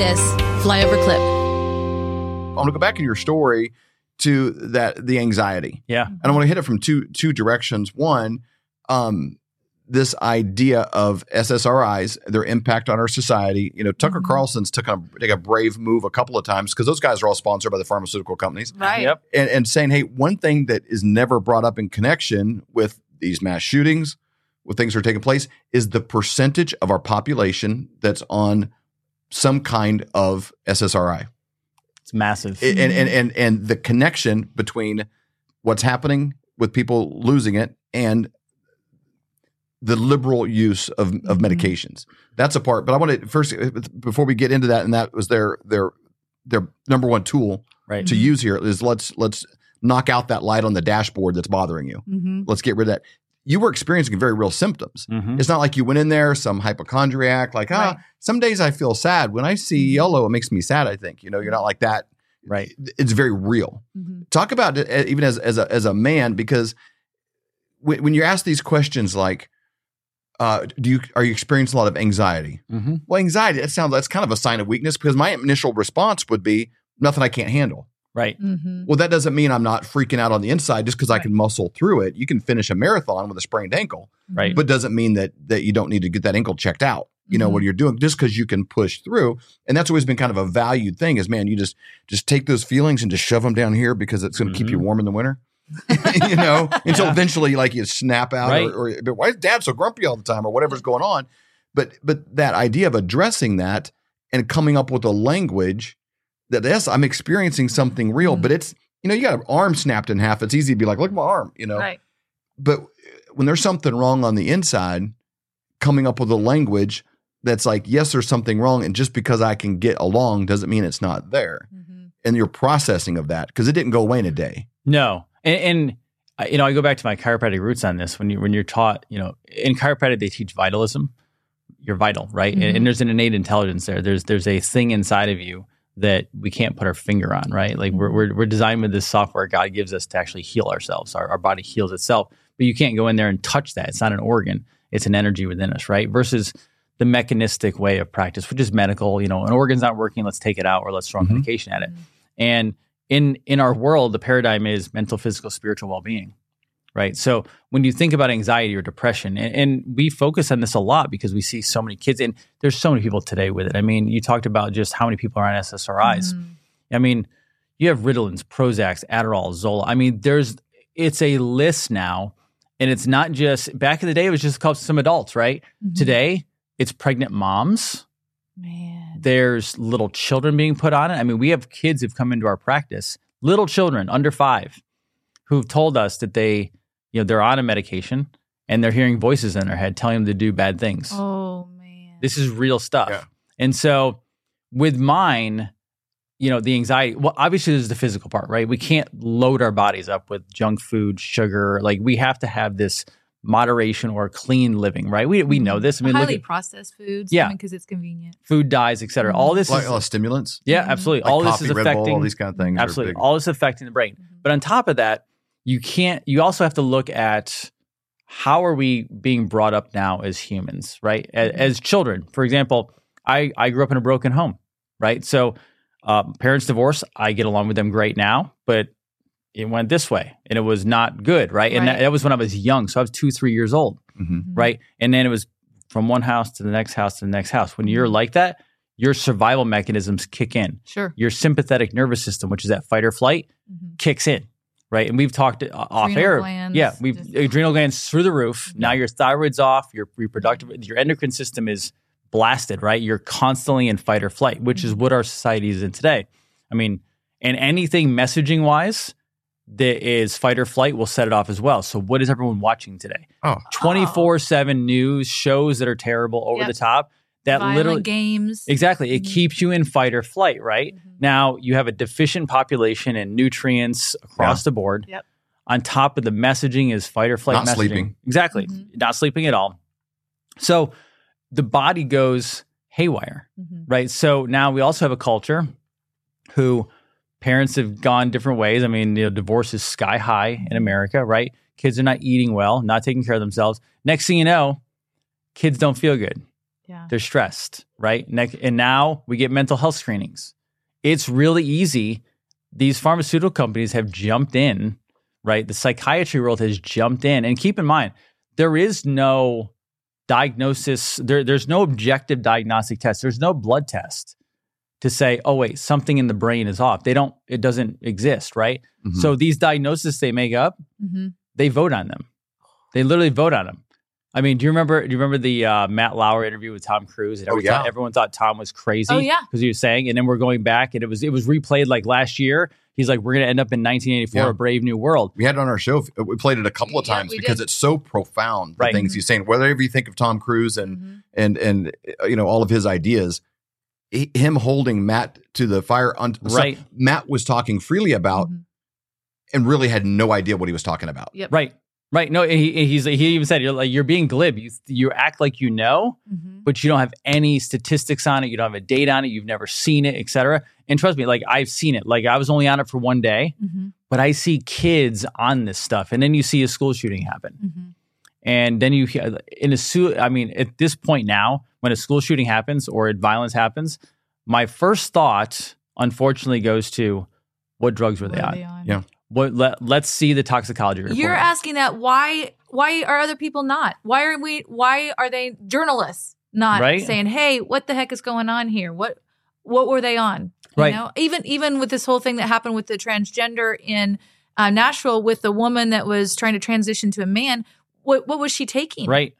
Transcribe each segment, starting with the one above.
this flyover clip. I want to go back in your story to that the anxiety. Yeah. And I want to hit it from two two directions. One, um, this idea of SSRIs, their impact on our society. You know, Tucker Mhm. Carlson's took a take a brave move a couple of times because those guys are all sponsored by the pharmaceutical companies, Right. Yep. and, and saying, hey, one thing that is never brought up in connection with these mass shootings, with things that are taking place, is the percentage of our population that's on some kind of SSRI It's massive. and and and and the connection between what's happening with people losing it and the liberal use of of Mhm. medications. That's a part. But I want to first before we get into that, and that was their their their number one tool right. to Mhm. use here is let's let's knock out that light on the dashboard that's bothering you. Mm-hmm. Let's get rid of that. You were experiencing very real symptoms. Mhm. It's not like you went in there some hypochondriac, like ah, Right. some days I feel sad. When I see yellow, it makes me sad. I think you know you're not like that. Right. It's very real Mm-hmm. talk about it uh, even as as a as a man because when, when you're asked these questions like uh, do you are you experiencing a lot of anxiety Mhm. well anxiety that sounds that's kind of a sign of weakness because my initial response would be nothing i can't handle Right. Mm-hmm. well that doesn't mean i'm not freaking out on the inside just because i can muscle through it you can finish a marathon with a sprained ankle Right. but doesn't mean that that you don't need to get that ankle checked out you know Mhm. what you're doing just because you can push through and that's always been kind of a valued thing is man you just just take those feelings and just shove them down here because it's going to keep you Mhm. warm in the winter you know until Yeah. eventually like you snap out Right. or, or but why is dad so grumpy all the time or whatever's going on but but that idea of addressing that and coming up with a language that yes i'm experiencing something real Mhm. but it's you know you got an arm snapped in half it's easy to be like look at my arm you know Right. but when there's something wrong on the inside, coming up with a language that's like, yes, there's something wrong, and just because I can get along doesn't mean it's not there. Mm-hmm. And your processing of that because it didn't go away in a day. No, and, and uh, you know, I go back to my chiropractic roots on this. When you when you're taught, you know, in chiropractic they teach vitalism. You're vital, right? And, Mhm. and there's an innate intelligence there. There's there's a thing inside of you that we can't put our finger on, right? Like we're we're, we're designed with this software God gives us to actually heal ourselves. Our, our body heals itself, but you can't go in there and touch that. It's not an organ. It's an energy within us, right? Versus the mechanistic way of practice, which is medical. You know, an organ's not working. Let's take it out, or let's throw Mhm. medication at it. Mhm. And in in our world, the paradigm is mental, physical, spiritual well being, right? So when you think about anxiety or depression, and, and we focus on this a lot because we see so many kids, and there's so many people today with it. I mean, you talked about just how many people are on SSRIs. Mhm. I mean, you have Ritalins, Prozacs, Adderall, Zoloft. I mean, there's it's a list now, and it's not just back in the day. It was just called some adults, right? Mhm. Today, it's pregnant moms. Man. There's little children being put on it. I mean, we have kids who've come into our practice, little children under five, who've told us that they, you know, they're on a medication and they're hearing voices in their head telling them to do bad things. Oh man. This is real stuff. Yeah. And so with mine, you know, the anxiety, well, obviously there's the physical part, right? We can't load our bodies up with junk food, sugar. Like we have to have this moderation or clean living, right? We, we know this. I mean, look highly at processed foods. Yeah. because it's convenient. food dyes, etc. cetera. Mhm. All this Like is, uh, stimulants, yeah, absolutely. like all this coffee, is Red Bull, affecting, all these kind of things. absolutely. All this affecting the brain. Mhm. But on top of that, you can't, you also have to look at how are we being brought up now as humans, right? As, Mhm. as children. For example, I, I grew up in a broken home, right? So um, parents divorce, I get along with them great now, but it went this way and it was not good, right? And that, Right. that was when I was young. So I was two, three years old, Mhm. right? And then it was from one house to the next house to the next house. When you're like that, your survival mechanisms kick in. Sure. Your sympathetic nervous system, which is that fight or flight, Mhm. kicks in, right? And we've talked uh, off Adrenal air. glands, yeah, we've just- adrenal glands through the roof. Now your thyroid's off, your reproductive, your endocrine system is blasted, right? You're constantly in fight or flight, which is what our society is in today. I mean, and anything messaging wise that is fight or flight will set it off as well. So what is everyone watching today? Oh. 24/7 news shows that are terrible over Yep. the top that Violent literally games. Exactly. It Mhm. keeps you in fight or flight, right? Mhm. Now you have a deficient population in nutrients across the board. Yep. On top of the messaging is fight or flight Not messaging. sleeping. Exactly. Mhm. Not sleeping at all. So the body goes haywire, Mhm. right? So now we also have a culture who parents have gone different ways. I mean, you know, divorce is sky high in America, right? Kids are not eating well, not taking care of themselves. Next thing you know, kids don't feel good Yeah. they're stressed, right? And now we get mental health screenings. It's really easy. These pharmaceutical companies have jumped in, right? The psychiatry world has jumped in. And keep in mind, there is no diagnosis, there, there's no objective diagnostic test, there's no blood test to say, oh, wait, something in the brain is off. They don't, it doesn't exist, right? Mhm. So these diagnoses they make up, Mm-hmm. they vote on them. They literally vote on them. I mean, do you remember? Do you remember the uh, Matt Lauer interview with Tom Cruise? And Oh, yeah. time- everyone thought Tom was crazy. Oh, yeah. because he was saying, and then we're going back, and it was it was replayed like last year. He's like, we're going to end up in 1984, Yeah. a brave new world. We had it on our show. We played it a couple of times we because did. it's so profound. The Right. things he's saying, whatever you think of Tom Cruise and Mm-hmm. and and uh, you know all of his ideas, he- him holding Matt to the fire. Un- Right. Matt was talking freely about Mhm. and really had no idea what he was talking about. Yep. Right, right. No, he he's he even said you're like you're being glib. You you act like you know, Mm-hmm. but you don't have any statistics on it. You don't have a date on it. You've never seen it, etc. And trust me, like I've seen it. Like I was only on it for one day, Mm-hmm. but I see kids on this stuff, and then you see a school shooting happen. Mm-hmm. and then you hear in a su- I mean, at this point now, when a school shooting happens or violence happens, my first thought, unfortunately, goes to what drugs were they on? on? Yeah. What let, let's see the toxicology report. You're asking that why why are other people not? Why are we why are they journalists not Right. saying, "Hey, what the heck is going on here? What what were they on?" You Right. know, even even with this whole thing that happened with the transgender in uh, Nashville with the woman that was trying to transition to a man, what what was she taking? right.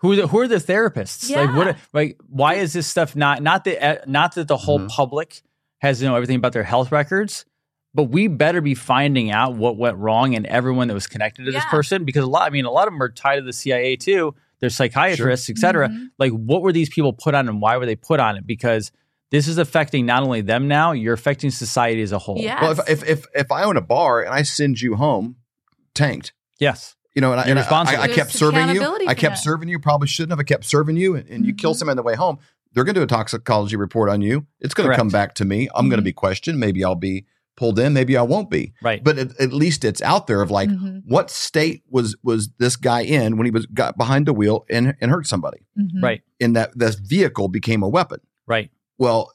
Who are the, who are the therapists? Like Yeah. what? Like why is this stuff not not that uh, not that the whole Mhm. public has to know everything about their health records, but we better be finding out what went wrong and everyone that was connected to this person because a lot. I mean, a lot of them are tied to the CIA too. They're psychiatrists, et cetera. Mhm. like what were these people put on and why were they put on it because this is affecting not only them now you're affecting society as a whole Yeah. Well, if, if if if I own a bar and I send you home tanked, yes you know, and, I, and I. I, I kept serving you, I kept that. serving you. Probably shouldn't have. I kept serving you, and, and you kill Mhm. someone on the way home. They're going to do a toxicology report on you. It's going to come back to me. I'm going to be questioned. Maybe I'll be pulled in. Maybe I won't be. right But at, at least it's out there of like Mhm. what state was was this guy in when he was got behind the wheel and and hurt somebody. Mhm. right In that this vehicle became a weapon. right Well,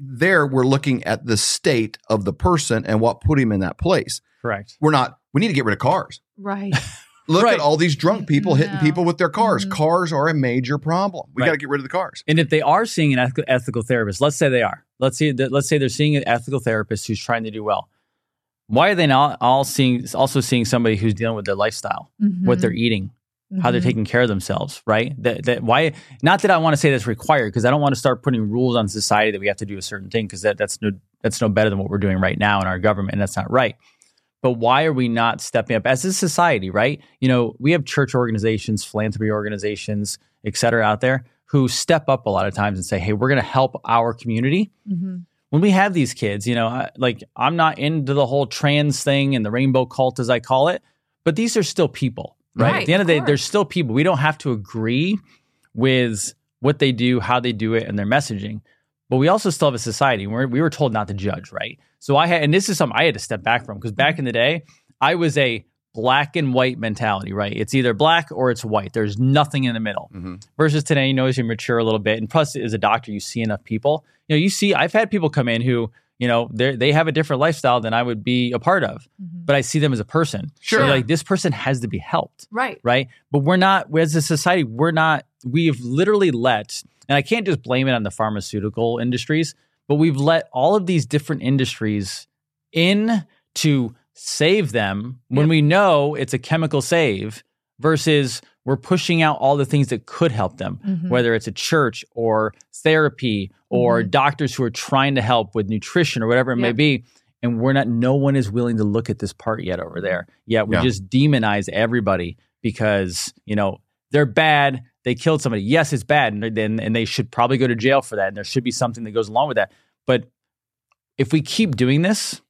there we're looking at the state of the person and what put him in that place. correct We're not. We need to get rid of cars. Right. Look Right. at all these drunk people hitting No. people with their cars. Mhm. Cars are a major problem. We Right. got to get rid of the cars. and if they are seeing an ethical, ethical therapist let's say they are let's say that let's say they're seeing an ethical therapist who's trying to do well why are they not all seeing also seeing somebody who's dealing with their lifestyle what they're eating how they're Mhm. taking care of themselves, right? That that why not that I want to say that's required because I don't want to start putting rules on society that we have to do a certain thing because that that's no that's no better than what we're doing right now in our government and that's not right. But why are we not stepping up as a society, right? You know, we have church organizations, philanthropy organizations, et cetera, out there who step up a lot of times and say, "Hey, we're going to help our community." Mhm. when we have these kids, you know, I, like I'm not into the whole trans thing and the rainbow cult, as I call it, but these are still people, right? Right, At the end of of the day, they're still people. We don't have to agree with what they do, how they do it, and their messaging. But we also still have a society where we were told not to judge, right? So I had, and this is something I had to step back from because back in the day, I was a black and white mentality, right? It's either black or it's white. There's nothing in the middle Mhm. versus today, you know, as you mature a little bit, and plus as a doctor, you see enough people. You know, you see, I've had people come in who, you know, they they have a different lifestyle than I would be a part of, Mhm. but I see them as a person. Sure. So, like this person has to be helped, Right. right? But we're not, as a society, we're not. We've literally let, and I can't just blame it on the pharmaceutical industries, but we've let all of these different industries in to save them when Yep. we know it's a chemical save versus we're pushing out all the things that could help them Mhm. whether it's a church or therapy or Mhm. doctors who are trying to help with nutrition or whatever it may be and we're not no one is willing to look at this part yet over there yet we Yeah. just demonize everybody because you know they're bad they killed somebody yes it's bad and, and, and they should probably go to jail for that and there should be something that goes along with that but if we keep doing this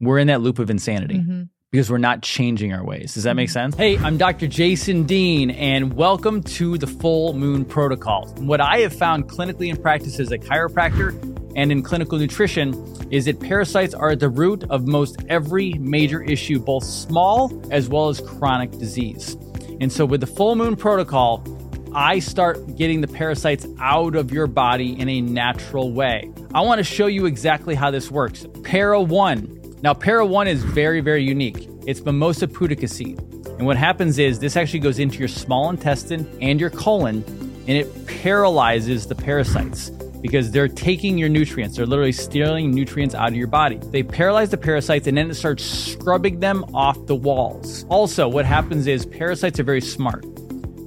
we're in that loop of insanity Mhm. because we're not changing our ways. Does that make Mhm. sense? Hey, I'm Dr. Jason Dean, and welcome to the Full Moon Protocol. What I have found clinically in practice as a chiropractor and in clinical nutrition is that parasites are at the root of most every major issue, both small as well as chronic disease. And so, with the Full Moon Protocol, I start getting the parasites out of your body in a natural way. I want to show you exactly how this works. Para 1. Now, Para 1 is very, very unique. It's Mimosa pudica seed. And what happens is this actually goes into your small intestine and your colon and it paralyzes the parasites because they're taking your nutrients. They're literally stealing nutrients out of your body. They paralyze the parasites and then it starts scrubbing them off the walls. Also, what happens is parasites are very smart.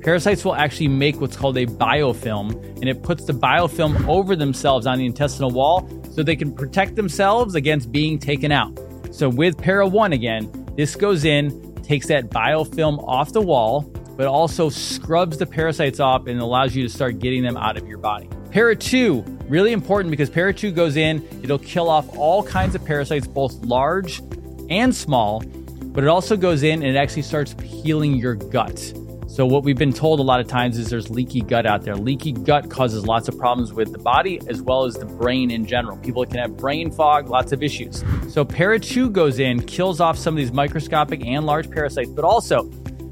Parasites will actually make what's called a biofilm, and it puts the biofilm over themselves on the intestinal wall so they can protect themselves against being taken out. So, with Para 1 again, this goes in, takes that biofilm off the wall, but also scrubs the parasites off and allows you to start getting them out of your body. Para 2, really important because Para 2 goes in, it'll kill off all kinds of parasites, both large and small, but it also goes in and it actually starts healing your gut. So, what we've been told a lot of times is there's leaky gut out there. Leaky gut causes lots of problems with the body as well as the brain in general. People can have brain fog, lots of issues. So, Para 2 goes in, kills off some of these microscopic and large parasites, but also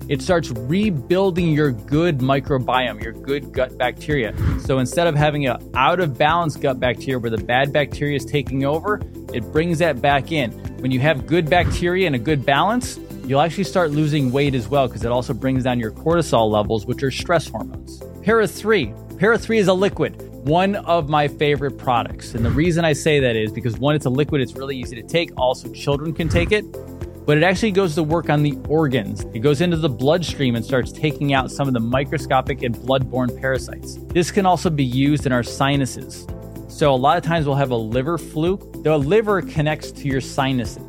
it starts rebuilding your good microbiome, your good gut bacteria. So instead of having a out of balance gut bacteria where the bad bacteria is taking over, it brings that back in. When you have good bacteria and a good balance, you'll actually start losing weight as well because it also brings down your cortisol levels, which are stress hormones. Para 3. Para 3 is a liquid one of my favorite products. And the reason I say that is because one, it's a liquid, it's really easy to take. Also, children can take it but it actually goes to work on the organs. It goes into the bloodstream and starts taking out some of the microscopic and blood-borne parasites. This can also be used in our sinuses. So a lot of times we'll have a liver fluke. The liver connects to your sinuses.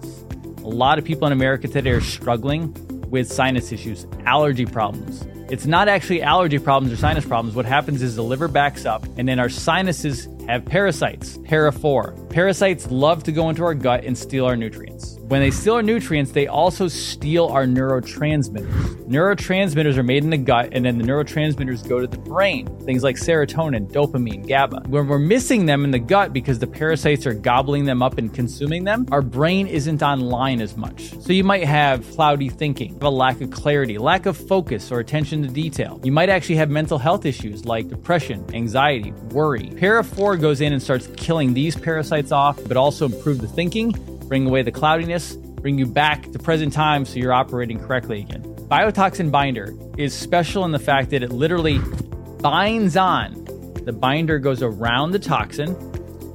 A lot of people in America today are struggling with sinus issues, allergy problems. It's not actually allergy problems or sinus problems. What happens is the liver backs up and then our sinuses have parasites, para 4. Parasites love to go into our gut and steal our nutrients. When they steal our nutrients, they also steal our neurotransmitters. Neurotransmitters are made in the gut, and then the neurotransmitters go to the brain. Things like serotonin, dopamine, GABA. When we're missing them in the gut because the parasites are gobbling them up and consuming them, our brain isn't online as much. So you might have cloudy thinking, a lack of clarity, lack of focus or attention to detail. You might actually have mental health issues like depression, anxiety, worry. Para 4 goes in and starts killing these parasites off, but also improve the thinking bring away the cloudiness, bring you back to present time so you're operating correctly again. Biotoxin binder is special in the fact that it literally binds on. The binder goes around the toxin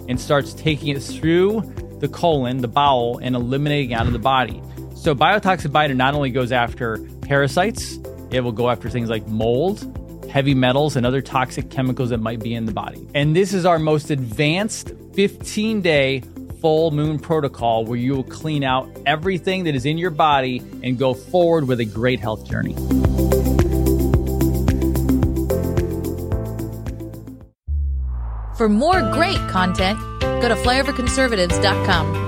and starts taking it through the colon, the bowel, and eliminating out of the body. So, biotoxin binder not only goes after parasites, it will go after things like mold, heavy metals, and other toxic chemicals that might be in the body. And this is our most advanced 15 day full moon protocol where you will clean out everything that is in your body and go forward with a great health journey. For more great content, go to flyoverconservatives.com.